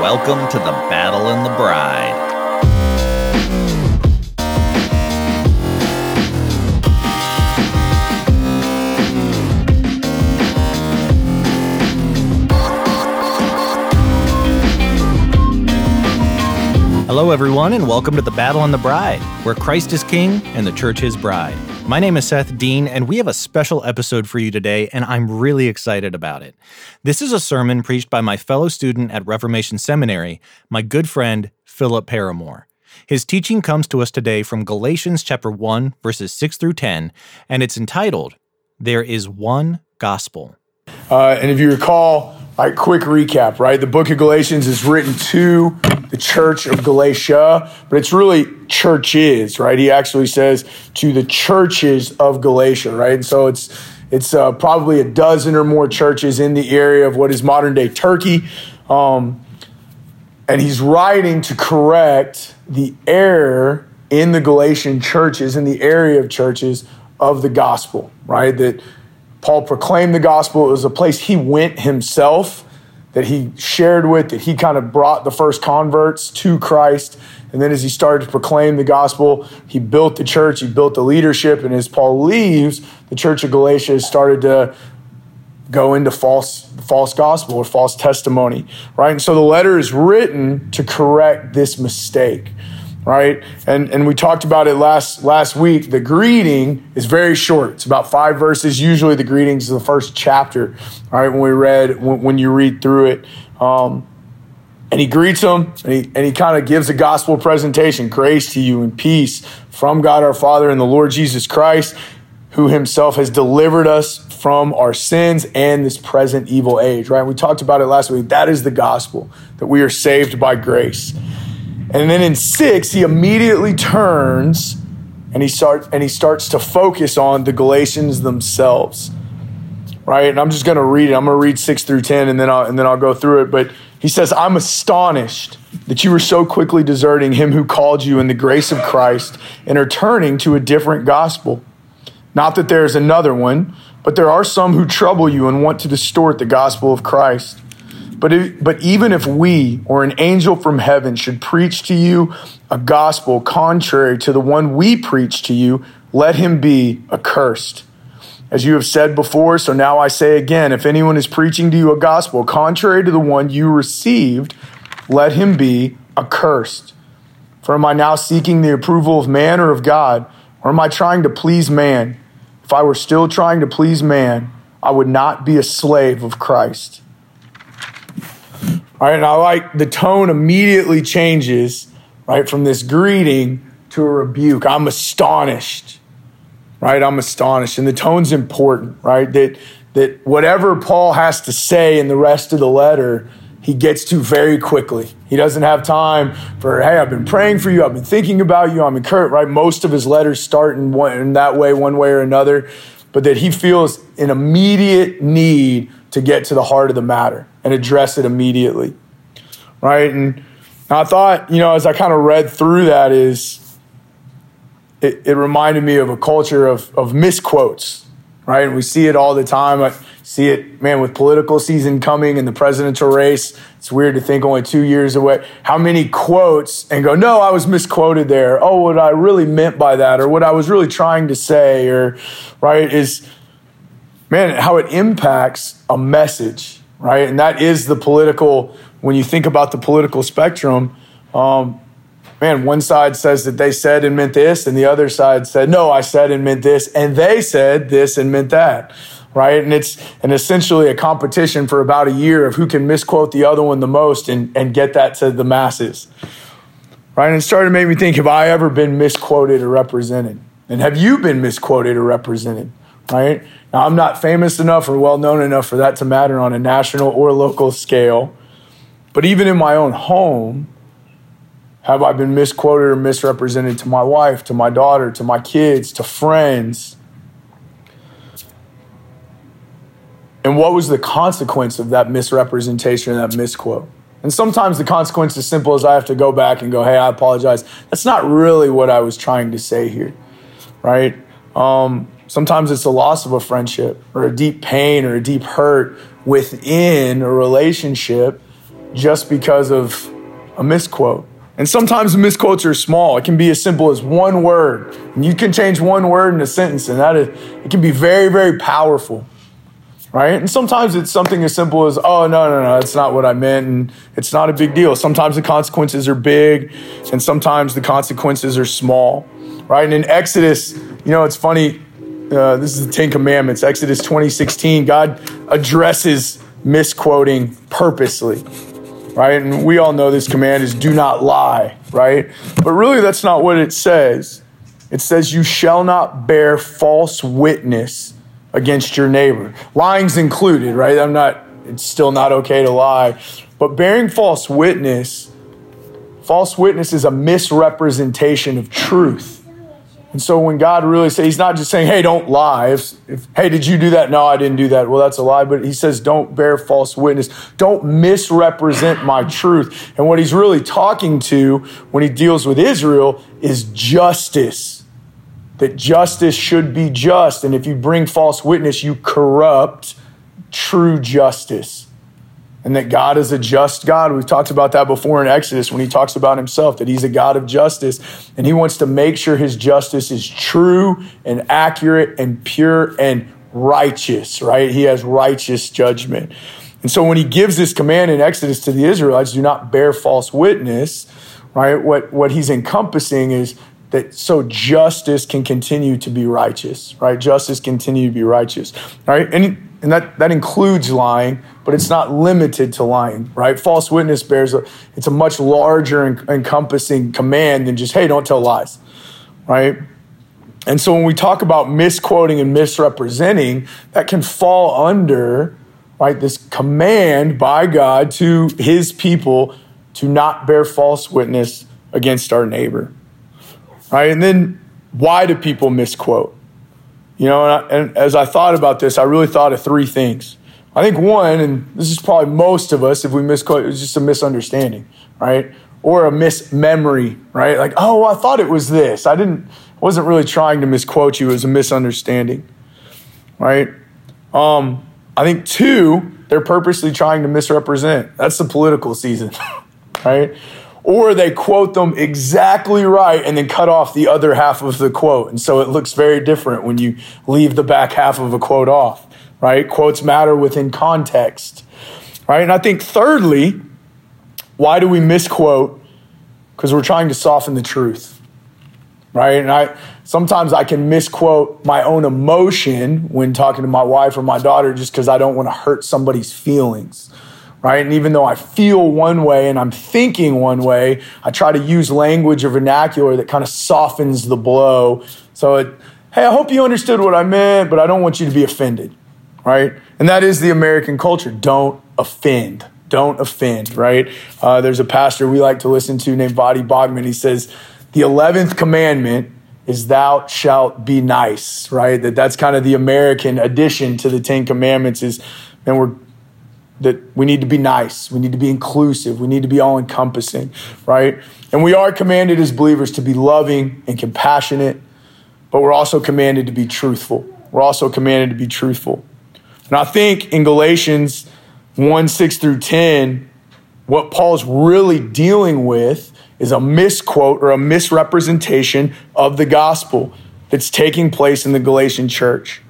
Welcome to the Battle and the Bride. Hello, everyone, and welcome to the Battle and the Bride, where Christ is King and the Church His Bride. My name is Seth Dean, and we have a special episode for you today, and I'm really excited about it. This is a sermon preached by my fellow student at Reformation Seminary, my good friend, Phillip Paramore. His teaching comes to us today from Galatians chapter 1, verses 6 through 10, and it's entitled, There is One Gospel. Uh, and if you recall, like quick recap, right? The book of Galatians is written to the church of Galatia, but it's really churches, right? He actually says to the churches of Galatia, right? And so it's it's uh, probably a dozen or more churches in the area of what is modern day Turkey. Um, and he's writing to correct the error in the Galatian churches, in the area of churches of the gospel, right? That Paul proclaimed the gospel. It was a place he went himself, that he shared with, that he kind of brought the first converts to Christ. And then as he started to proclaim the gospel, he built the church, he built the leadership. And as Paul leaves, the church of Galatia started to go into false false gospel or false testimony, right? And so the letter is written to correct this mistake right? And and we talked about it last last week. The greeting is very short. It's about five verses. Usually, the greetings is the first chapter, right? When we read when, when you read through it. Um, and he greets them and he, and he kind of gives a gospel presentation grace to you and peace from God our Father and the Lord Jesus Christ, who himself has delivered us from our sins and this present evil age, right? We talked about it last week. That is the gospel, that we are saved by grace. And then in six, he immediately turns and he starts and he starts to focus on the Galatians themselves. Right? And I'm just gonna read it. I'm gonna read six through ten and then I'll and then I'll go through it. But he says, I'm astonished that you were so quickly deserting him who called you in the grace of Christ and are turning to a different gospel. Not that there is another one, but there are some who trouble you and want to distort the gospel of Christ. But, it, but even if we or an angel from heaven should preach to you a gospel contrary to the one we preach to you, let him be accursed. As you have said before, so now I say again if anyone is preaching to you a gospel contrary to the one you received, let him be accursed. For am I now seeking the approval of man or of God? Or am I trying to please man? If I were still trying to please man, I would not be a slave of Christ. All right, and I like the tone immediately changes, right, from this greeting to a rebuke. I'm astonished, right? I'm astonished. And the tone's important, right? That that whatever Paul has to say in the rest of the letter, he gets to very quickly. He doesn't have time for, hey, I've been praying for you, I've been thinking about you, I'm encouraged, right? Most of his letters start in, one, in that way, one way or another, but that he feels an immediate need to get to the heart of the matter and address it immediately. Right. And I thought, you know, as I kind of read through that, is it, it reminded me of a culture of, of misquotes, right? And we see it all the time. I see it, man, with political season coming and the presidential race. It's weird to think only two years away. How many quotes and go, no, I was misquoted there. Oh, what I really meant by that, or what I was really trying to say, or, right, is, man, how it impacts a message, right? And that is the political when you think about the political spectrum, um, man, one side says that they said and meant this, and the other side said, no, I said and meant this, and they said this and meant that, right? And it's and essentially a competition for about a year of who can misquote the other one the most and, and get that to the masses, right? And it started to make me think, have I ever been misquoted or represented? And have you been misquoted or represented, right? Now, I'm not famous enough or well known enough for that to matter on a national or local scale. But even in my own home, have I been misquoted or misrepresented to my wife, to my daughter, to my kids, to friends? And what was the consequence of that misrepresentation that misquote? And sometimes the consequence is simple as I have to go back and go, hey, I apologize. That's not really what I was trying to say here, right? Um, sometimes it's the loss of a friendship or a deep pain or a deep hurt within a relationship just because of a misquote. And sometimes the misquotes are small. It can be as simple as one word. And you can change one word in a sentence, and that is, it can be very, very powerful. Right? And sometimes it's something as simple as, oh, no, no, no, that's not what I meant. And it's not a big deal. Sometimes the consequences are big, and sometimes the consequences are small. Right? And in Exodus, you know, it's funny. Uh, this is the Ten Commandments, Exodus 2016. God addresses misquoting purposely right? And we all know this command is do not lie, right? But really, that's not what it says. It says, You shall not bear false witness against your neighbor. Lying's included, right? I'm not, it's still not okay to lie. But bearing false witness, false witness is a misrepresentation of truth. And so when God really says, He's not just saying, hey, don't lie. If, if, hey, did you do that? No, I didn't do that. Well, that's a lie. But He says, don't bear false witness. Don't misrepresent my truth. And what He's really talking to when He deals with Israel is justice. That justice should be just. And if you bring false witness, you corrupt true justice and that God is a just God. We've talked about that before in Exodus when he talks about himself, that he's a God of justice and he wants to make sure his justice is true and accurate and pure and righteous, right? He has righteous judgment. And so when he gives this command in Exodus to the Israelites, do not bear false witness, right? What, what he's encompassing is that so justice can continue to be righteous, right? Justice continue to be righteous, right? And and that, that includes lying, but it's not limited to lying, right? False witness bears a, it's a much larger and encompassing command than just, hey, don't tell lies, right? And so when we talk about misquoting and misrepresenting, that can fall under, right, this command by God to his people to not bear false witness against our neighbor, right? And then why do people misquote? You know, and, I, and as I thought about this, I really thought of three things. I think one, and this is probably most of us, if we misquote, it's just a misunderstanding, right? Or a mismemory, right? Like, oh, I thought it was this. I didn't, wasn't really trying to misquote you. It was a misunderstanding, right? Um, I think two, they're purposely trying to misrepresent. That's the political season, right? Or they quote them exactly right and then cut off the other half of the quote. And so it looks very different when you leave the back half of a quote off, right? Quotes matter within context, right? And I think thirdly, why do we misquote? Because we're trying to soften the truth, right? And I sometimes I can misquote my own emotion when talking to my wife or my daughter just because I don't want to hurt somebody's feelings right? And even though I feel one way and I'm thinking one way, I try to use language or vernacular that kind of softens the blow. So, it, hey, I hope you understood what I meant, but I don't want you to be offended, right? And that is the American culture. Don't offend. Don't offend, right? Uh, there's a pastor we like to listen to named Voddie Baucham. He says, the 11th commandment is thou shalt be nice, right? That that's kind of the American addition to the 10 commandments is, and we're that we need to be nice, we need to be inclusive, we need to be all encompassing, right? And we are commanded as believers to be loving and compassionate, but we're also commanded to be truthful. We're also commanded to be truthful. And I think in Galatians 1 6 through 10, what Paul's really dealing with is a misquote or a misrepresentation of the gospel that's taking place in the Galatian church.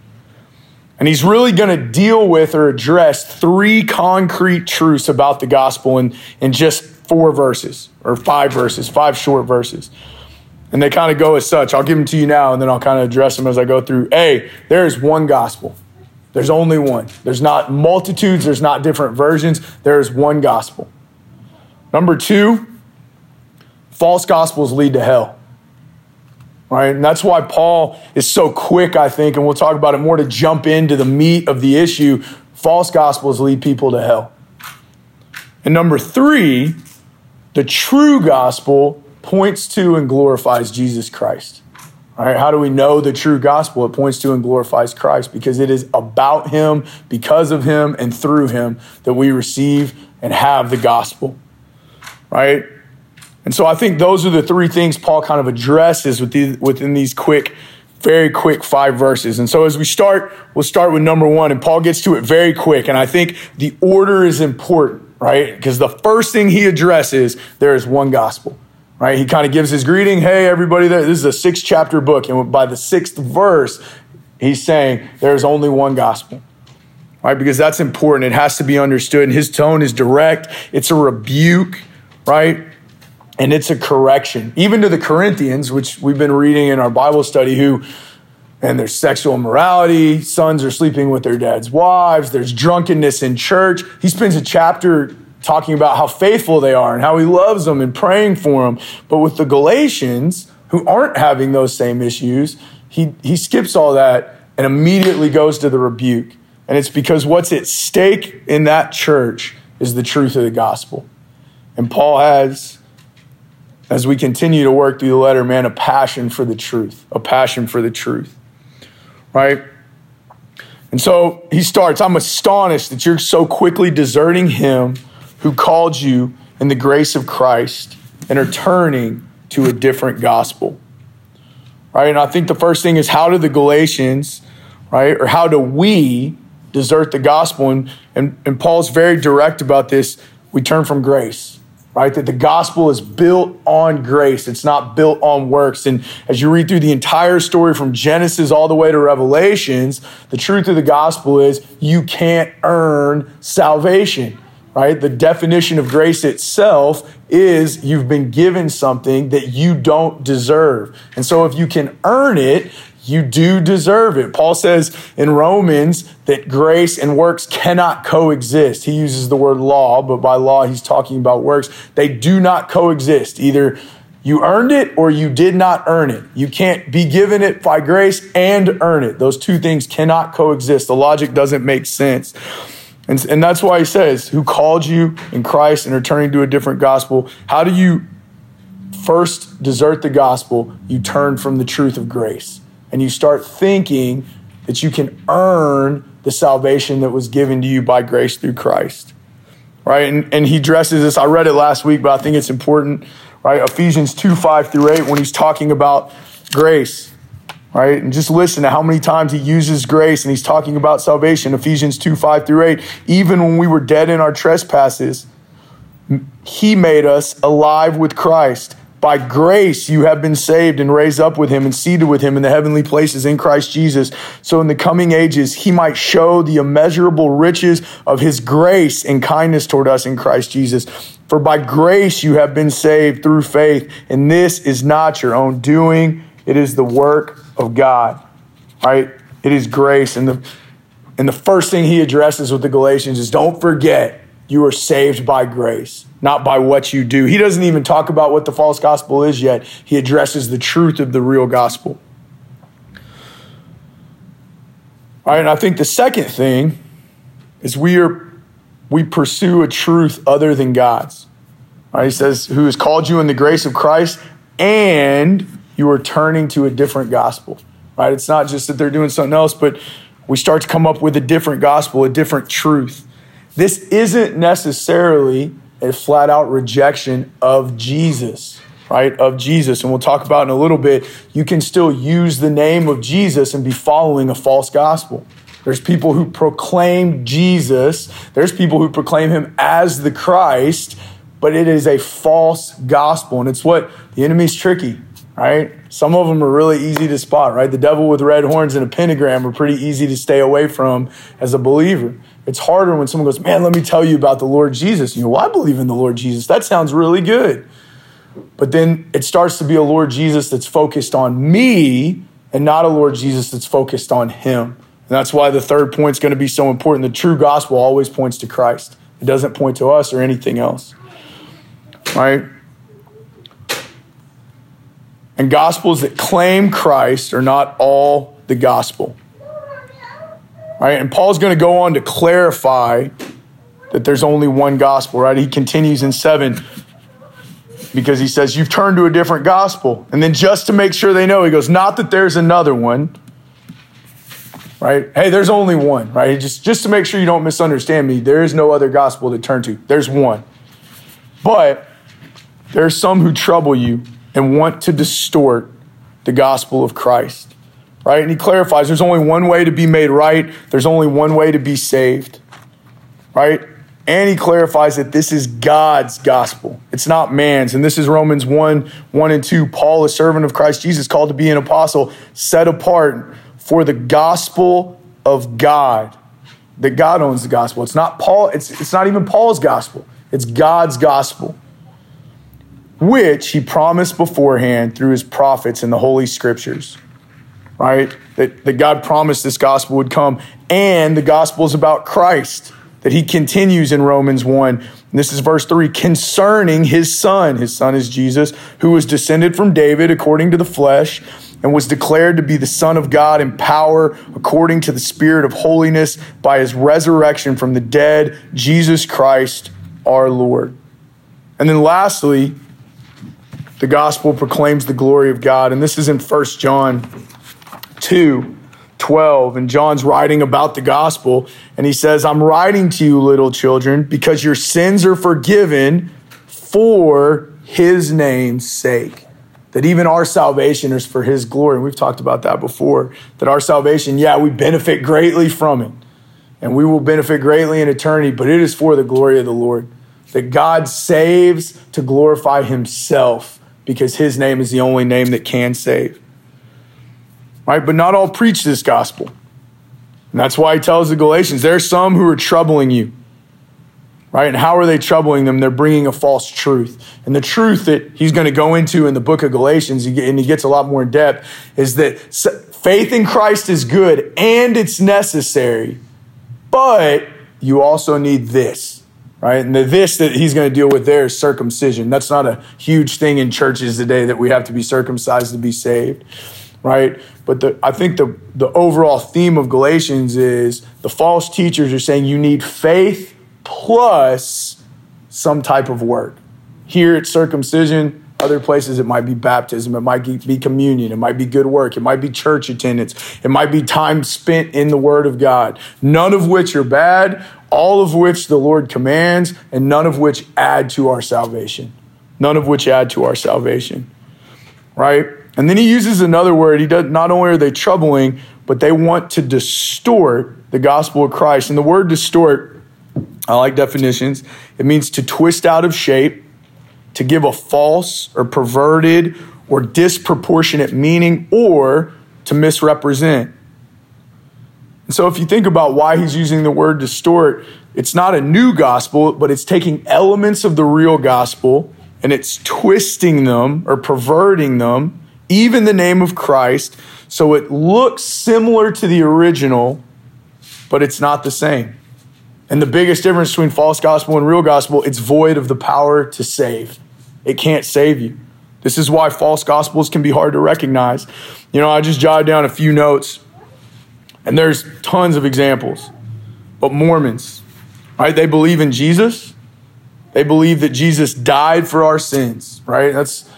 And he's really going to deal with or address three concrete truths about the gospel in, in just four verses or five verses, five short verses. And they kind of go as such. I'll give them to you now and then I'll kind of address them as I go through. A, there is one gospel. There's only one. There's not multitudes, there's not different versions. There is one gospel. Number two, false gospels lead to hell right? And that's why Paul is so quick, I think, and we'll talk about it more to jump into the meat of the issue. False gospels lead people to hell. And number three, the true gospel points to and glorifies Jesus Christ. All right, how do we know the true gospel? It points to and glorifies Christ because it is about him, because of him, and through him that we receive and have the gospel. Right? And so I think those are the three things Paul kind of addresses within these quick, very quick five verses. And so as we start, we'll start with number one, and Paul gets to it very quick. And I think the order is important. right? Because the first thing he addresses, there is one gospel, right? He kind of gives his greeting. Hey, everybody, there. This is a six chapter book. And by the sixth verse, he's saying there's only one gospel, right? Because that's important. It has to be understood. And his tone is direct, it's a rebuke, right? And it's a correction. Even to the Corinthians, which we've been reading in our Bible study, who and there's sexual immorality. Sons are sleeping with their dad's wives. There's drunkenness in church. He spends a chapter talking about how faithful they are and how he loves them and praying for them. But with the Galatians, who aren't having those same issues, he, he skips all that and immediately goes to the rebuke. And it's because what's at stake in that church is the truth of the gospel. And Paul has, as we continue to work through the letter, man, a passion for the truth, a passion for the truth right? And so he starts, I'm astonished that you're so quickly deserting him who called you in the grace of Christ and are turning to a different gospel. Right? And I think the first thing is how do the Galatians, right, or how do we desert the gospel? And, and, and Paul's very direct about this. We turn from grace right? That the gospel is built on grace, it's not built on works. And as you read through the entire story from Genesis all the way to Revelations, the truth of the gospel is you can't earn salvation. Right? The definition of grace itself is you've been given something that you don't deserve. And so if you can earn it, you do deserve it. Paul says in Romans that grace and works cannot coexist. He uses the word law, but by law, he's talking about works. They do not coexist. Either you earned it or you did not earn it. You can't be given it by grace and earn it. Those two things cannot coexist. The logic doesn't make sense. And, and that's why he says, Who called you in Christ and are turning to a different gospel? How do you first desert the gospel? You turn from the truth of grace and you start thinking that you can earn the salvation that was given to you by grace through Christ. Right? And, and he dresses this. I read it last week, but I think it's important. Right? Ephesians 2 5 through 8, when he's talking about grace. Right? And just listen to how many times he uses grace and he's talking about salvation. Ephesians 2 5 through 8. Even when we were dead in our trespasses, he made us alive with Christ. By grace, you have been saved and raised up with him and seated with him in the heavenly places in Christ Jesus. So in the coming ages, he might show the immeasurable riches of his grace and kindness toward us in Christ Jesus. For by grace you have been saved through faith, and this is not your own doing, it is the work of God. Right? It is grace. And the, and the first thing he addresses with the Galatians is don't forget you are saved by grace not by what you do. He doesn't even talk about what the false gospel is yet. He addresses the truth of the real gospel. All right, and I think the second thing is we are we pursue a truth other than God's. All right, he says, who has called you in the grace of Christ, and you are turning to a different gospel. Right? It's not just that they're doing something else, but we start to come up with a different gospel, a different truth. This isn't necessarily a flat out rejection of Jesus, right? Of Jesus. And we'll talk about in a little bit, you can still use the name of Jesus and be following a false gospel. There's people who proclaim Jesus, there's people who proclaim him as the Christ, but it is a false gospel. And it's what the enemy's tricky, right? Some of them are really easy to spot, right? The devil with red horns and a pentagram are pretty easy to stay away from as a believer. It's harder when someone goes, Man, let me tell you about the Lord Jesus. You know, well, I believe in the Lord Jesus. That sounds really good. But then it starts to be a Lord Jesus that's focused on me and not a Lord Jesus that's focused on him. And that's why the third point is going to be so important. The true gospel always points to Christ, it doesn't point to us or anything else. Right? And gospels that claim Christ are not all the gospel. Right? And Paul's going to go on to clarify that there's only one gospel, right? He continues in 7 because he says, You've turned to a different gospel. And then just to make sure they know, he goes, Not that there's another one, right? Hey, there's only one, right? Just, just to make sure you don't misunderstand me, there is no other gospel to turn to. There's one. But there are some who trouble you and want to distort the gospel of Christ right? And he clarifies there's only one way to be made right, there's only one way to be saved, right? And he clarifies that this is God's gospel. It's not man's. And this is Romans 1 1 and 2. Paul, a servant of Christ Jesus, called to be an apostle, set apart for the gospel of God. That God owns the gospel. It's not Paul, it's, it's not even Paul's gospel. It's God's gospel, which he promised beforehand through his prophets in the Holy Scriptures right? That, that God promised this gospel would come. And the gospel is about Christ, that he continues in Romans 1. And this is verse 3 concerning his son. His son is Jesus, who was descended from David according to the flesh and was declared to be the Son of God in power according to the Spirit of holiness by his resurrection from the dead, Jesus Christ our Lord. And then lastly, the gospel proclaims the glory of God. And this is in 1 John 2 12. And John's writing about the gospel. And he says, I'm writing to you, little children, because your sins are forgiven for his name's sake. That even our salvation is for his glory. And we've talked about that before. That our salvation, yeah, we benefit greatly from it. And we will benefit greatly in eternity, but it is for the glory of the Lord. That God saves to glorify himself because his name is the only name that can save right? But not all preach this gospel. And that's why he tells the Galatians there are some who are troubling you, right? And how are they troubling them? They're bringing a false truth. And the truth that he's going to go into in the book of Galatians, and he gets a lot more in depth, is that faith in Christ is good and it's necessary, but you also need this, right? And the this that he's going to deal with there is circumcision. That's not a huge thing in churches today that we have to be circumcised to be saved right? But the, I think the, the overall theme of Galatians is the false teachers are saying you need faith plus some type of work. Here it's circumcision, other places it might be baptism, it might be communion, it might be good work, it might be church attendance, it might be time spent in the Word of God. None of which are bad, all of which the Lord commands, and none of which add to our salvation. None of which add to our salvation, right? And then he uses another word. He does not only are they troubling, but they want to distort the gospel of Christ. And the word distort, I like definitions. It means to twist out of shape, to give a false or perverted or disproportionate meaning, or to misrepresent. And so if you think about why he's using the word distort, it's not a new gospel, but it's taking elements of the real gospel and it's twisting them or perverting them even the name of Christ, so it looks similar to the original, but it's not the same. And the biggest difference between false gospel and real gospel, it's void of the power to save. It can't save you. This is why false gospels can be hard to recognize. You know, I just jotted down a few notes, and there's tons of examples. But Mormons, right? They believe in Jesus. They believe that Jesus died for our sins, right? That's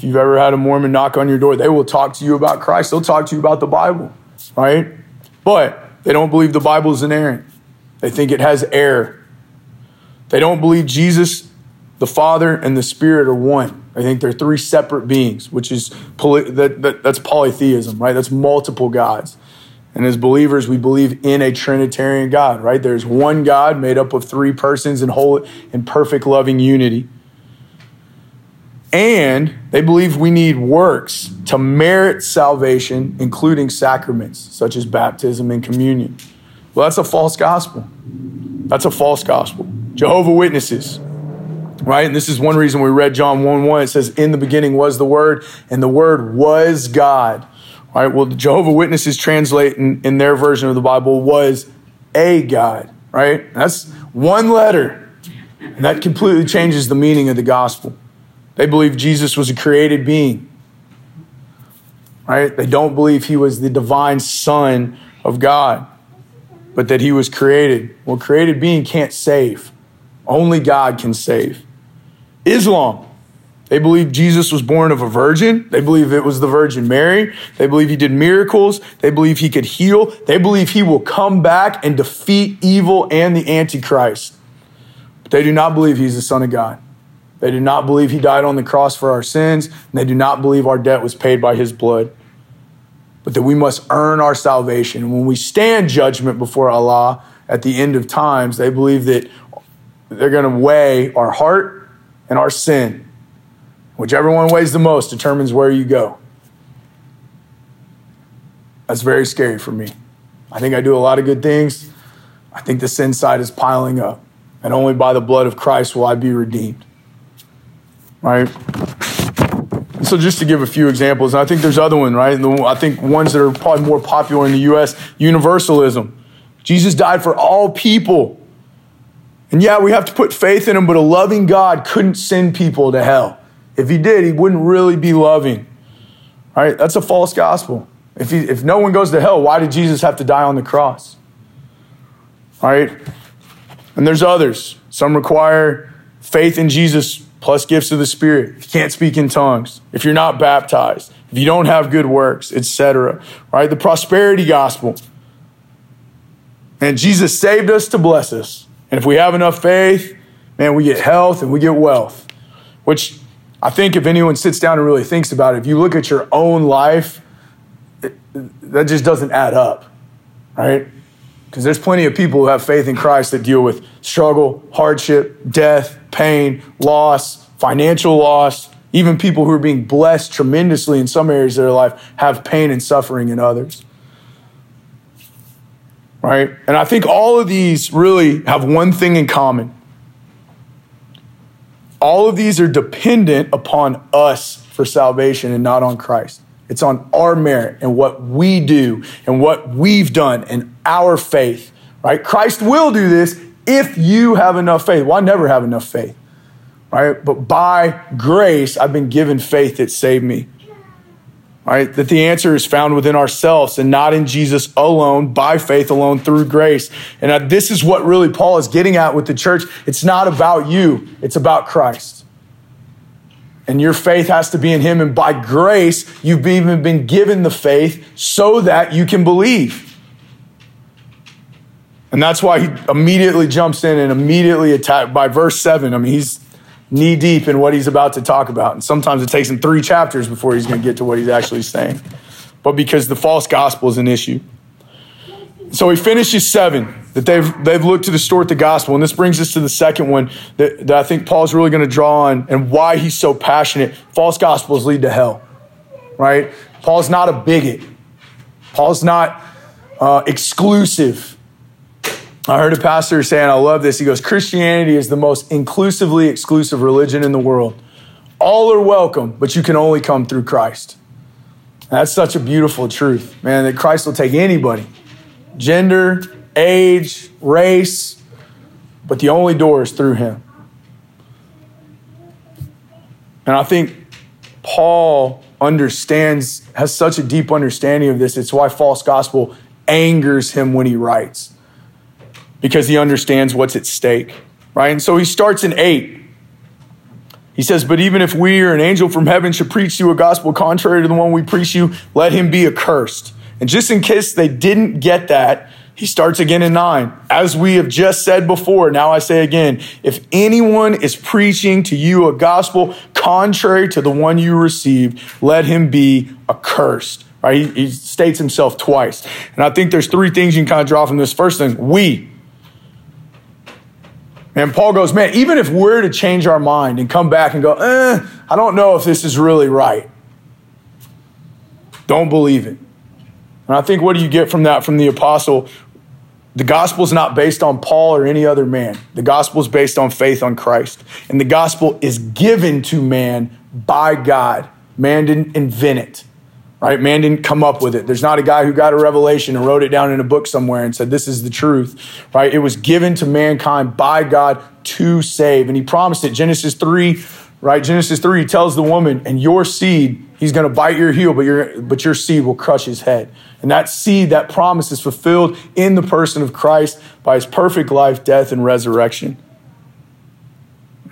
if you've ever had a Mormon knock on your door, they will talk to you about Christ. They'll talk to you about the Bible, right? But they don't believe the Bible is inerrant. They think it has error. They don't believe Jesus, the Father, and the Spirit are one. I think they're three separate beings, which is poly- that, that, that's polytheism, right? That's multiple gods. And as believers, we believe in a Trinitarian God, right? There's one God made up of three persons in whole in perfect loving unity. And they believe we need works to merit salvation, including sacraments such as baptism and communion. Well, that's a false gospel. That's a false gospel. Jehovah Witnesses, right? And this is one reason we read John 1 1. It says, In the beginning was the Word, and the Word was God. Right? Well, the Jehovah Witnesses translate in, in their version of the Bible was a God, right? That's one letter. And that completely changes the meaning of the gospel. They believe Jesus was a created being. Right? They don't believe he was the divine son of God, but that he was created. Well, created being can't save. Only God can save. Islam, they believe Jesus was born of a virgin. They believe it was the Virgin Mary. They believe he did miracles. They believe he could heal. They believe he will come back and defeat evil and the Antichrist. But they do not believe he's the Son of God. They do not believe he died on the cross for our sins, and they do not believe our debt was paid by his blood. But that we must earn our salvation. When we stand judgment before Allah at the end of times, they believe that they're going to weigh our heart and our sin. Whichever one weighs the most determines where you go. That's very scary for me. I think I do a lot of good things. I think the sin side is piling up. And only by the blood of Christ will I be redeemed. Right? So just to give a few examples, I think there's other ones, right? And I think ones that are probably more popular in the U.S. Universalism. Jesus died for all people. And yeah, we have to put faith in him, but a loving God couldn't send people to hell. If he did, he wouldn't really be loving. Right? That's a false gospel. If, he, if no one goes to hell, why did Jesus have to die on the cross? Right? And there's others. Some require faith in Jesus plus gifts of the Spirit. If you can't speak in tongues, if you're not baptized, if you don't have good works, etc. Right? The prosperity gospel. And Jesus saved us to bless us. And if we have enough faith, man, we get health and we get wealth. Which I think if anyone sits down and really thinks about it, if you look at your own life, it, that just doesn't add up, right? Because there's plenty of people who have faith in Christ that deal with struggle, hardship, death, pain, loss, financial loss. Even people who are being blessed tremendously in some areas of their life have pain and suffering in others right? And I think all of these really have one thing in common. All of these are dependent upon us for salvation and not on Christ. It's on our merit and what we do and what we've done and our faith, right? Christ will do this if you have enough faith. Well, I never have enough faith, right? But by grace, I've been given faith that saved me. Right? That the answer is found within ourselves and not in Jesus alone, by faith alone, through grace. And this is what really Paul is getting at with the church. It's not about you, it's about Christ. And your faith has to be in Him. And by grace, you've even been given the faith so that you can believe. And that's why he immediately jumps in and immediately attack by verse 7. I mean, he's knee deep in what he's about to talk about. And sometimes it takes him three chapters before he's going to get to what he's actually saying. But because the false gospel is an issue. So he finishes seven that they've, they've looked to distort the gospel. And this brings us to the second one that, that I think Paul's really going to draw on and why he's so passionate. False gospels lead to hell, right? Paul's not a bigot, Paul's not uh, exclusive. I heard a pastor saying, I love this. He goes, Christianity is the most inclusively exclusive religion in the world. All are welcome, but you can only come through Christ. that's such a beautiful truth, man, that Christ will take anybody, gender, age, race, but the only door is through him. And I think Paul understands, has such a deep understanding of this. It's why false gospel angers him when he writes because he understands what's at stake, right? And so he starts in eight. He says, But even if we or an angel from heaven should preach you a gospel contrary to the one we preach you, let him be accursed. And just in case they didn't get that, he starts again in nine. As we have just said before, now I say again if anyone is preaching to you a gospel contrary to the one you received, let him be accursed. Right? He, he states himself twice. And I think there's three things you can kind of draw from this. First thing, we. And Paul goes, man, even if we're to change our mind and come back and go, eh, I don't know if this is really right, don't believe it. And I think what do you get from that from the apostle? The gospel is not based on Paul or any other man. The gospel is based on faith on Christ. And the gospel is given to man by God. Man didn't invent it right? Man didn't come up with it. There's not a guy who got a revelation and wrote it down in a book somewhere and said, This is the truth, right? It was given to mankind by God to save. And he promised it. Genesis 3, right? Genesis 3 tells the woman, and your seed, he's going to bite your heel, but your, but your seed will crush his head. And that seed, that promise is fulfilled in the person of Christ by his perfect life, death, and resurrection.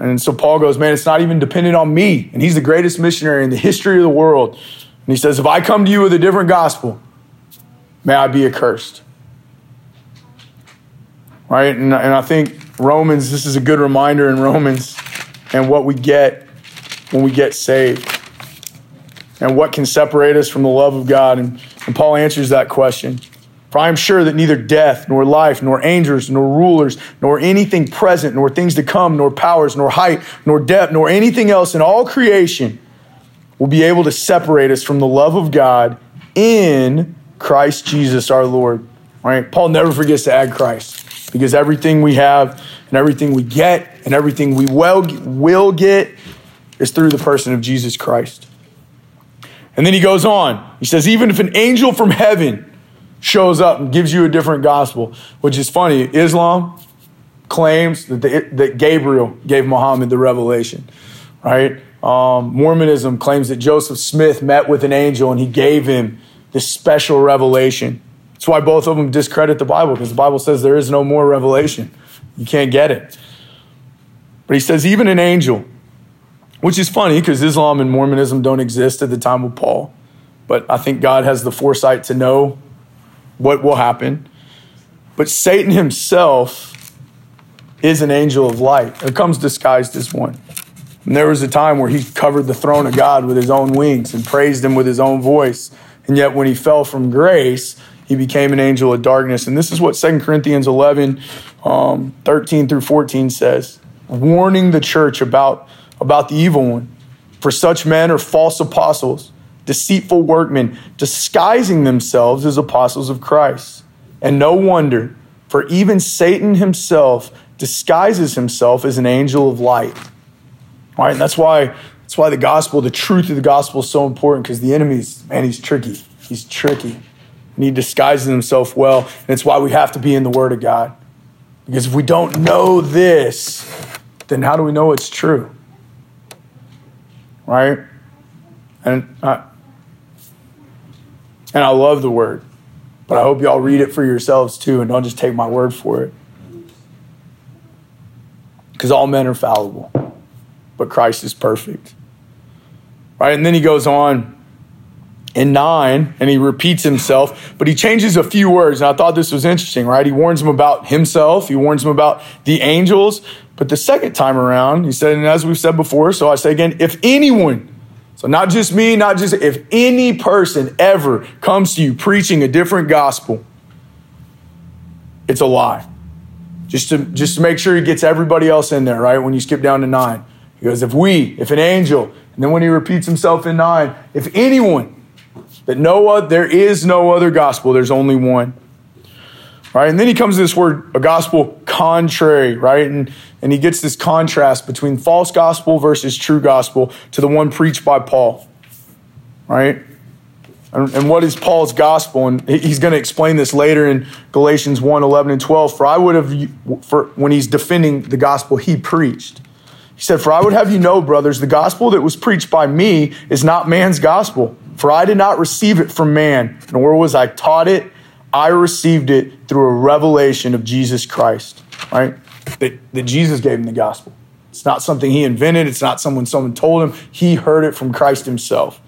And so Paul goes, man, it's not even dependent on me. And he's the greatest missionary in the history of the world. And he says, If I come to you with a different gospel, may I be accursed. Right? And, and I think Romans, this is a good reminder in Romans and what we get when we get saved and what can separate us from the love of God. And, and Paul answers that question. For I am sure that neither death, nor life, nor angels, nor rulers, nor anything present, nor things to come, nor powers, nor height, nor depth, nor anything else in all creation will be able to separate us from the love of God in Christ Jesus our Lord. All right? Paul never forgets to add Christ because everything we have and everything we get and everything we will, will get is through the person of Jesus Christ. And then he goes on. He says, even if an angel from heaven shows up and gives you a different gospel, which is funny. Islam claims that, the, that Gabriel gave Muhammad the revelation, right? Um, Mormonism claims that Joseph Smith met with an angel and he gave him this special revelation. That's why both of them discredit the Bible because the Bible says there is no more revelation. You can't get it. But he says, even an angel, which is funny because Islam and Mormonism don't exist at the time of Paul. But I think God has the foresight to know what will happen. But Satan himself is an angel of light. It comes disguised as one. And there was a time where he covered the throne of God with his own wings and praised him with his own voice. And yet, when he fell from grace, he became an angel of darkness. And this is what 2 Corinthians 11, um, 13 through 14 says, warning the church about, about the evil one. For such men are false apostles deceitful workmen, disguising themselves as apostles of Christ. And no wonder, for even Satan himself disguises himself as an angel of light. All right, and that's why that's why the gospel, the truth of the gospel is so important because the enemy's man, he's tricky. He's tricky. And he disguises himself well. And it's why we have to be in the Word of God. Because if we don't know this, then how do we know it's true? Right? And uh, and I love the word, but I hope y'all read it for yourselves too and don't just take my word for it. Because all men are fallible, but Christ is perfect. Right? And then he goes on in nine and he repeats himself, but he changes a few words. And I thought this was interesting, right? He warns him about himself, he warns him about the angels. But the second time around, he said, and as we've said before, so I say again, if anyone so, not just me, not just if any person ever comes to you preaching a different gospel, it's a lie. Just to just to make sure he gets everybody else in there, right? When you skip down to nine, he goes, if we, if an angel, and then when he repeats himself in nine, if anyone, that no there is no other gospel, there's only one. Right? And then he comes to this word, a gospel contrary, right? And, and he gets this contrast between false gospel versus true gospel to the one preached by Paul, right? And, and what is Paul's gospel? And he's going to explain this later in Galatians 1 11 and 12. For I would have, for when he's defending the gospel he preached, he said, For I would have you know, brothers, the gospel that was preached by me is not man's gospel. For I did not receive it from man, nor was I taught it I received it through a revelation of Jesus Christ, right? That, that Jesus gave him the gospel. It's not something he invented, it's not someone someone told him. He heard it from Christ himself.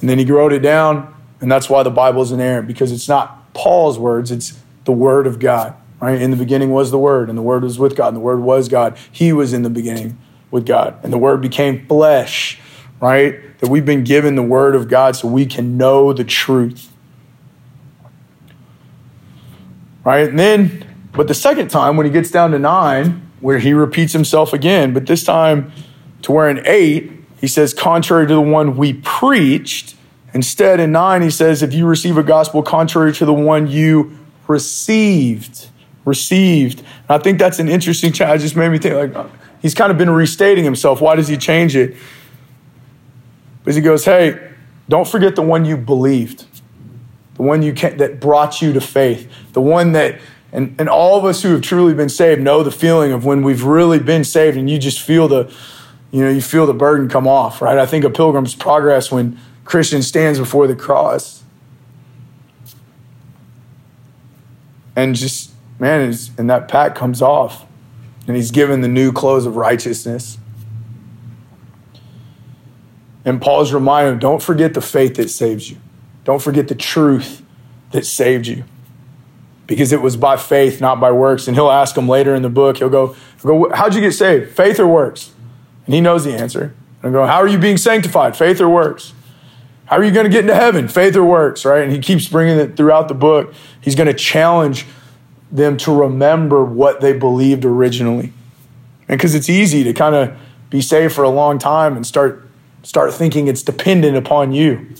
And then he wrote it down, and that's why the Bible is inerrant, because it's not Paul's words, it's the word of God. Right? In the beginning was the word, and the word was with God, and the word was God. He was in the beginning with God. And the word became flesh, right? That we've been given the word of God so we can know the truth. right? And then, but the second time when he gets down to nine, where he repeats himself again, but this time to where in eight, he says, contrary to the one we preached. Instead, in nine, he says, if you receive a gospel contrary to the one you received, received. I think that's an interesting change. It just made me think like uh, he's kind of been restating himself. Why does he change it? Because he goes, hey, don't forget the one you believed the one you can, that brought you to faith, the one that, and, and all of us who have truly been saved know the feeling of when we've really been saved and you just feel the, you know, you feel the burden come off, right? I think of Pilgrim's Progress when Christian stands before the cross. And just, man, and that pack comes off. And he's given the new clothes of righteousness. And Paul's reminding him don't forget the faith that saves you. Don't forget the truth that saved you. Because it was by faith, not by works. And he'll ask him later in the book, he'll go, he'll go How'd you get saved? Faith or works? And he knows the answer. And go, How are you being sanctified? Faith or works? How are you going to get into heaven? Faith or works, right? And he keeps bringing it throughout the book. He's going to challenge them to remember what they believed originally. And because it's easy to kind of be saved for a long time and start start thinking it's dependent upon you.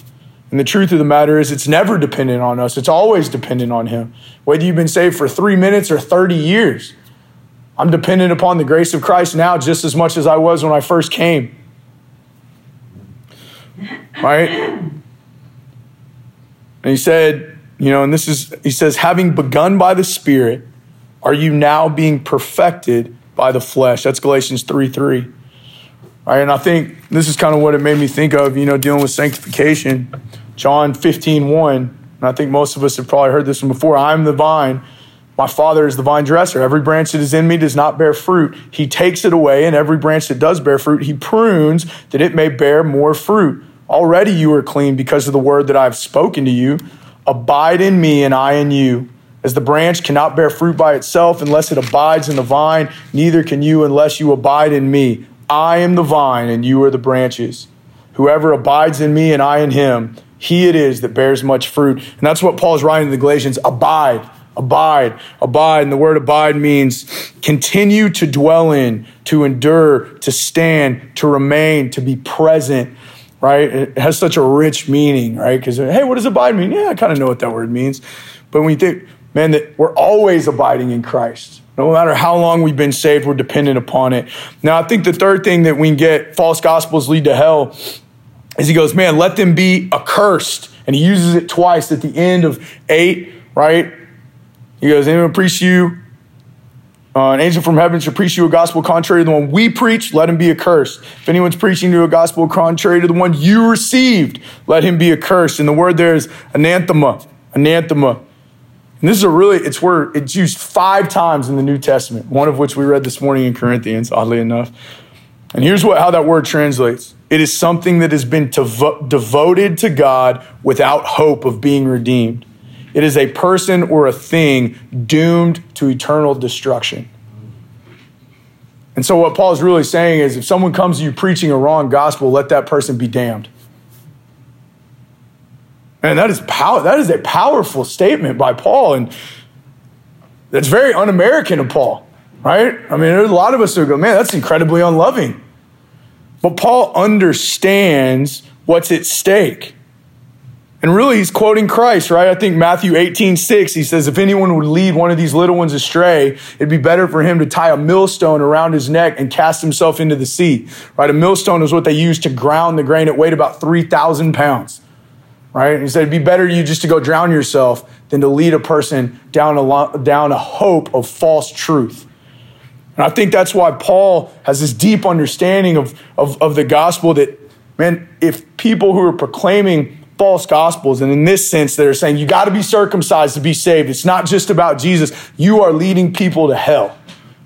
And the truth of the matter is, it's never dependent on us. It's always dependent on Him. Whether you've been saved for three minutes or 30 years, I'm dependent upon the grace of Christ now just as much as I was when I first came. Right? And He said, you know, and this is, He says, having begun by the Spirit, are you now being perfected by the flesh? That's Galatians 3 3. Right, and I think this is kind of what it made me think of, you know, dealing with sanctification. John 15, 1. And I think most of us have probably heard this one before. I'm the vine. My Father is the vine dresser. Every branch that is in me does not bear fruit. He takes it away, and every branch that does bear fruit, he prunes that it may bear more fruit. Already you are clean because of the word that I have spoken to you. Abide in me, and I in you. As the branch cannot bear fruit by itself unless it abides in the vine, neither can you unless you abide in me. I am the vine and you are the branches. Whoever abides in me and I in him, he it is that bears much fruit. And that's what Paul is writing to the Galatians abide, abide, abide. And the word abide means continue to dwell in, to endure, to stand, to remain, to be present, right? It has such a rich meaning, right? Because, hey, what does abide mean? Yeah, I kind of know what that word means. But when you think, man, that we're always abiding in Christ no matter how long we've been saved, we're dependent upon it. Now, I think the third thing that we can get false gospels lead to hell is he goes, man, let them be accursed. And he uses it twice at the end of eight, right? He goes, anyone preach you, uh, an angel from heaven should preach you a gospel contrary to the one we preach, let him be accursed. If anyone's preaching to a gospel contrary to the one you received, let him be accursed. And the word there is anathema, anathema. And this is a really, it's where it's used five times in the New Testament, one of which we read this morning in Corinthians, oddly enough. And here's what, how that word translates it is something that has been devo- devoted to God without hope of being redeemed. It is a person or a thing doomed to eternal destruction. And so, what Paul is really saying is if someone comes to you preaching a wrong gospel, let that person be damned. And that is power. That is a powerful statement by Paul, and that's very un-American of Paul, right? I mean, there's a lot of us who go, "Man, that's incredibly unloving." But Paul understands what's at stake. And really, he's quoting Christ, right? I think Matthew 18, 6, he says, If anyone would lead one of these little ones astray, it'd be better for him to tie a millstone around his neck and cast himself into the sea, right? A millstone is what they used to ground the grain. It weighed about 3,000 pounds right? And he said, it'd be better you just to go drown yourself than to lead a person down a, down a hope of false truth. And I think that's why Paul has this deep understanding of, of, of the gospel that, man, if people who are proclaiming false gospels, and in this sense, they're saying you got to be circumcised to be saved, it's not just about Jesus, you are leading people to hell.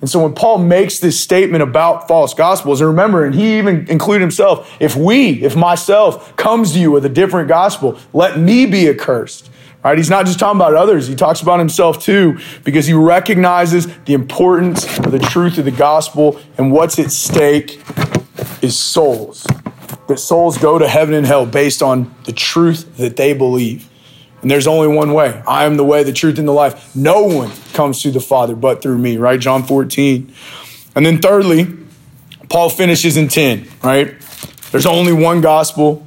And so when Paul makes this statement about false gospels, and remember, and he even included himself, if we, if myself comes to you with a different gospel, let me be accursed. Right? He's not just talking about others, he talks about himself too, because he recognizes the importance of the truth of the gospel and what's at stake is souls. That souls go to heaven and hell based on the truth that they believe. And there's only one way. I am the way, the truth, and the life. No one comes to the Father but through me, right? John 14. And then thirdly, Paul finishes in 10, right? There's only one gospel.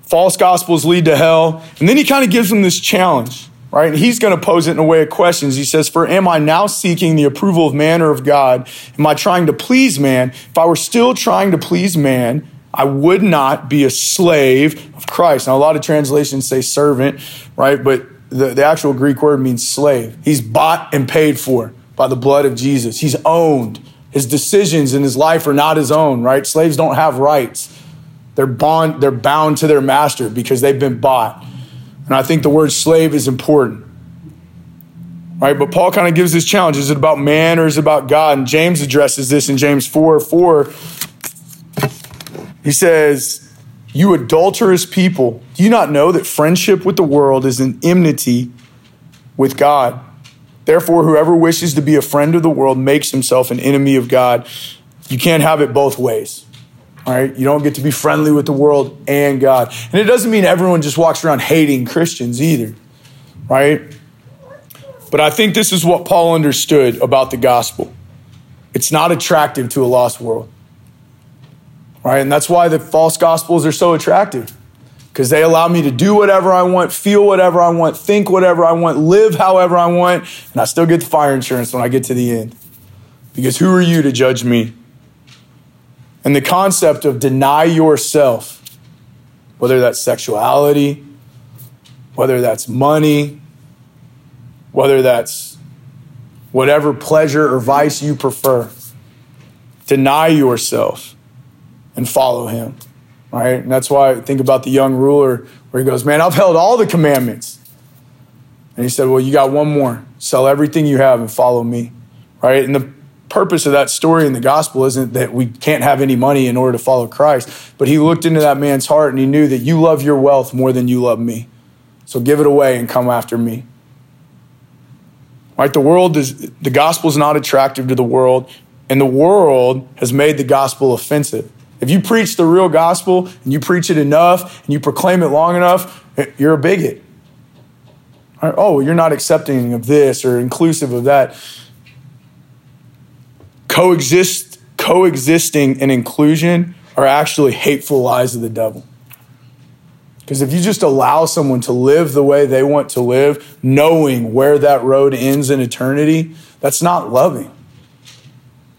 False gospels lead to hell. And then he kind of gives them this challenge, right? And he's going to pose it in a way of questions. He says, For am I now seeking the approval of man or of God? Am I trying to please man? If I were still trying to please man, I would not be a slave of Christ. Now, a lot of translations say servant, right? But the, the actual Greek word means slave. He's bought and paid for by the blood of Jesus. He's owned. His decisions in his life are not his own, right? Slaves don't have rights. They're bond, they're bound to their master because they've been bought. And I think the word slave is important. Right? But Paul kind of gives this challenge. Is it about man or is it about God? And James addresses this in James 4 4. He says, You adulterous people, do you not know that friendship with the world is an enmity with God? Therefore, whoever wishes to be a friend of the world makes himself an enemy of God. You can't have it both ways. right? You don't get to be friendly with the world and God. And it doesn't mean everyone just walks around hating Christians either, right? But I think this is what Paul understood about the gospel. It's not attractive to a lost world, right? And that's why the false gospels are so attractive because they allow me to do whatever I want, feel whatever I want, think whatever I want, live however I want, and I still get the fire insurance when I get to the end. Because who are you to judge me? And the concept of deny yourself, whether that's sexuality, whether that's money, whether that's whatever pleasure or vice you prefer, deny yourself and follow him. Right? And that's why I think about the young ruler where he goes, Man, I've held all the commandments. And he said, Well, you got one more. Sell everything you have and follow me. Right? And the purpose of that story in the gospel isn't that we can't have any money in order to follow Christ, but he looked into that man's heart and he knew that you love your wealth more than you love me. So give it away and come after me. Right? The world is the gospel is not attractive to the world, and the world has made the gospel offensive. If you preach the real gospel and you preach it enough and you proclaim it long enough, you're a bigot. Oh, you're not accepting of this or inclusive of that coexist, coexisting and inclusion are actually hateful lies of the devil. Because if you just allow someone to live the way they want to live, knowing where that road ends in eternity, that's not loving.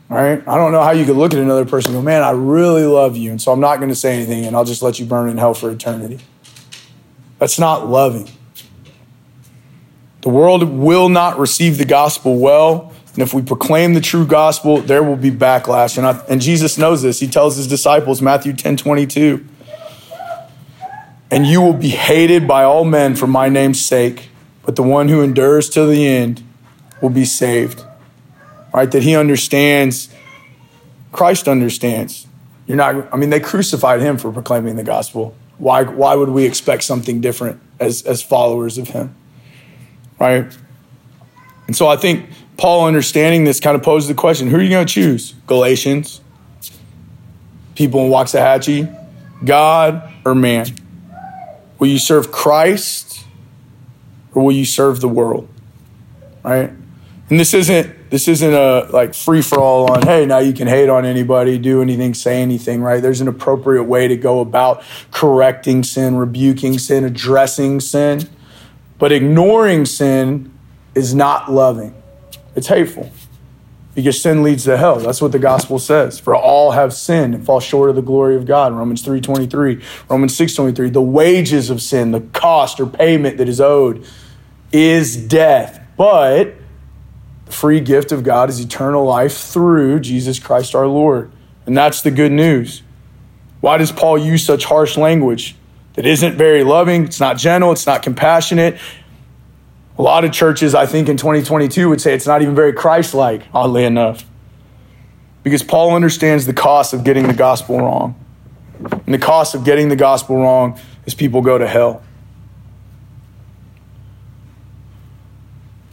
Right? I don't know how you could look at another person and go, man, I really love you. And so I'm not going to say anything and I'll just let you burn in hell for eternity. That's not loving. The world will not receive the gospel well and if we proclaim the true gospel, there will be backlash. And, I, and Jesus knows this. He tells his disciples, Matthew 10 22, and you will be hated by all men for my name's sake, but the one who endures till the end will be saved. Right? That he understands, Christ understands. You're not, I mean, they crucified him for proclaiming the gospel. Why, why would we expect something different as, as followers of him? Right? And so I think Paul, understanding this, kind of poses the question who are you going to choose? Galatians, people in Waxahachie, God, or man? Will you serve Christ or will you serve the world? Right? And this isn't this isn't a like free for all on hey now you can hate on anybody do anything say anything right there's an appropriate way to go about correcting sin rebuking sin addressing sin but ignoring sin is not loving it's hateful because sin leads to hell. That's what the gospel says. For all have sinned and fall short of the glory of God. Romans 3.23, Romans 6.23. The wages of sin, the cost or payment that is owed is death. But free gift of God is eternal life through Jesus Christ our Lord. And that's the good news. Why does Paul use such harsh language that isn't very loving? It's not gentle, it's not compassionate. A lot of churches, I think, in 2022 would say it's not even very Christ like, oddly enough. Because Paul understands the cost of getting the gospel wrong. And the cost of getting the gospel wrong is people go to hell.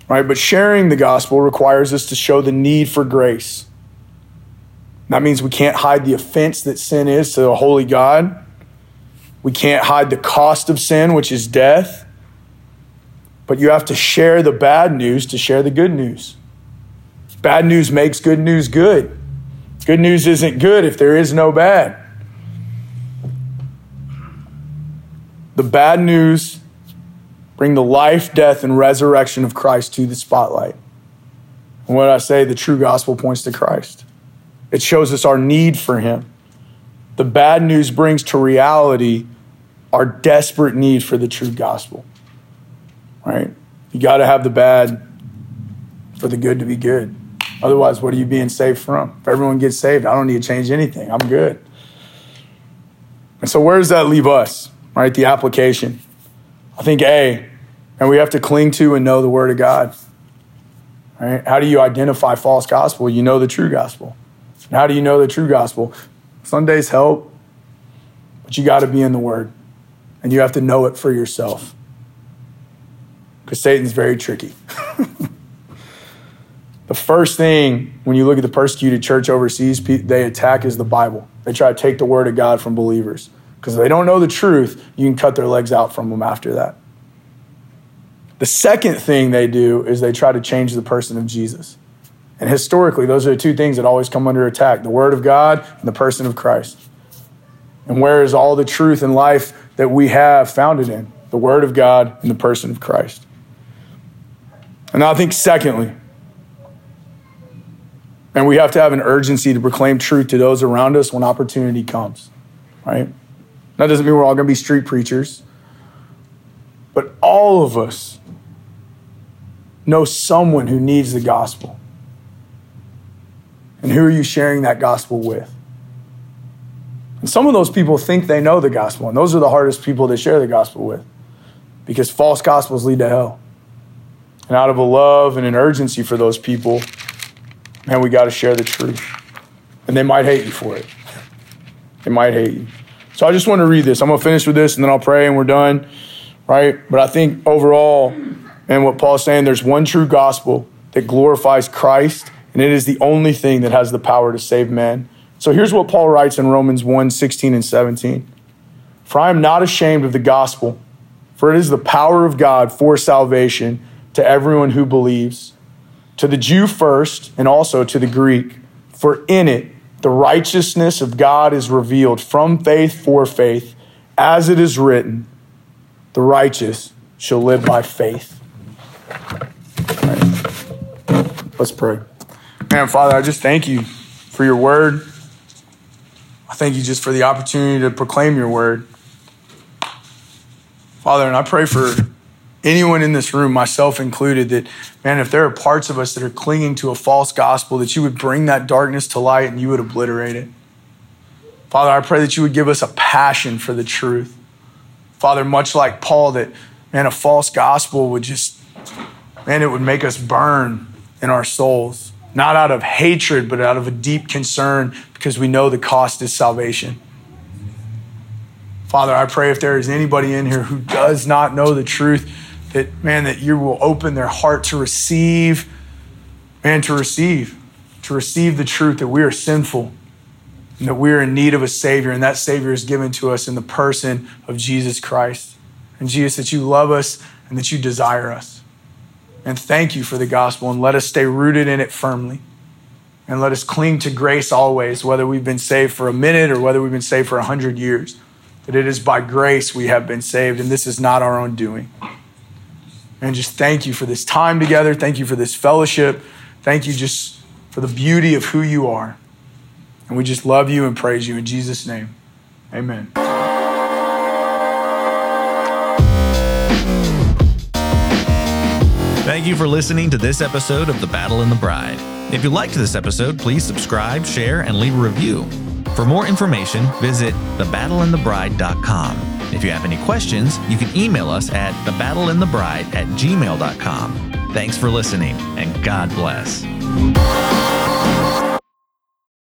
Right? But sharing the gospel requires us to show the need for grace. That means we can't hide the offense that sin is to a holy God. We can't hide the cost of sin, which is death. But you have to share the bad news to share the good news. Bad news makes good news good. Good news isn't good if there is no bad. The bad news bring the life, death, and resurrection of Christ to the spotlight. And what I say, the true gospel points to Christ. It shows us our need for him. The bad news brings to reality our desperate need for the true gospel right? You got to have the bad for the good to be good. Otherwise, what are you being saved from? If everyone gets saved, I don't need to change anything. I'm good. And so, where does that leave us, right? The application. I think A, and we have to cling to and know the Word of God. Right? How do you identify false gospel? You know the true gospel. And how do you know the true gospel? Sundays help, but you got to be in the Word, and you have to know it for yourself because Satan's very tricky. the first thing when you look at the persecuted church overseas, they attack is the Bible. They try to take the word of God from believers because they don't know the truth. You can cut their legs out from them after that. The second thing they do is they try to change the person of Jesus. And historically, those are the two things that always come under attack the Word of God and the person of Christ. And where is all the truth and life that we have founded in? The Word of God and the person of Christ. And I think, secondly, and we have to have an urgency to proclaim truth to those around us when opportunity comes, right? That doesn't mean we're all going to be street preachers, but all of us know someone who needs the gospel. And who are you sharing that gospel with? And some of those people think they know the gospel, and those are the hardest people to share the gospel with because false gospels lead to hell. And out of a love and an urgency for those people, man, we got to share the truth. And they might hate you for it. They might hate you. So I just want to read this. I'm going to finish with this and then I'll pray and we're done, right? But I think overall, and what Paul's saying, there's one true gospel that glorifies Christ, and it is the only thing that has the power to save men. So here's what Paul writes in Romans 1 16 and 17. For I am not ashamed of the gospel, for it is the power of God for salvation to everyone who believes, to the Jew first, and also to the Greek. For in it, the righteousness of God is revealed from faith for faith, as it is written, the righteous shall live by faith. Right. Let's pray. Man, Father, I just thank you for your word. I thank you just for the opportunity to proclaim your word. Father, and I pray for anyone in this room, myself included, that, man, if there are parts of us that are clinging to a false gospel, that you would bring that darkness to light and you would obliterate it. Father, I pray that you would give us a passion for the truth. Father, much like Paul, that, man, a false gospel would just, man, it would make us burn in our souls, not out of hatred, but out of a deep concern because we know the cost is salvation. Father, I pray if there is anybody in here who does not know the truth, that, man, that you will open their heart to receive, man, to receive, to receive the truth that we are sinful and that we are in need of a Savior, and that Savior is given to us in the person of Jesus Christ. And Jesus, that you love us and that you desire us. And thank you for the gospel, and let us stay rooted in it firmly. And let us cling to grace always, whether we've been saved for a minute or whether we've been saved for a hundred years that it is by grace we have been saved, and this is not our own doing. And just thank you for this time together. Thank you for this fellowship. Thank you just for the beauty of who you are. And we just love you and praise you in Jesus' name. Amen. Thank you for listening to this episode of The Battle and the Bride. If you liked this episode, please subscribe, share, and leave a review. For more information, visit thebattleandthebride.com. If you have any questions, you can email us at thebattleandthebride at gmail.com. Thanks for listening, and God bless.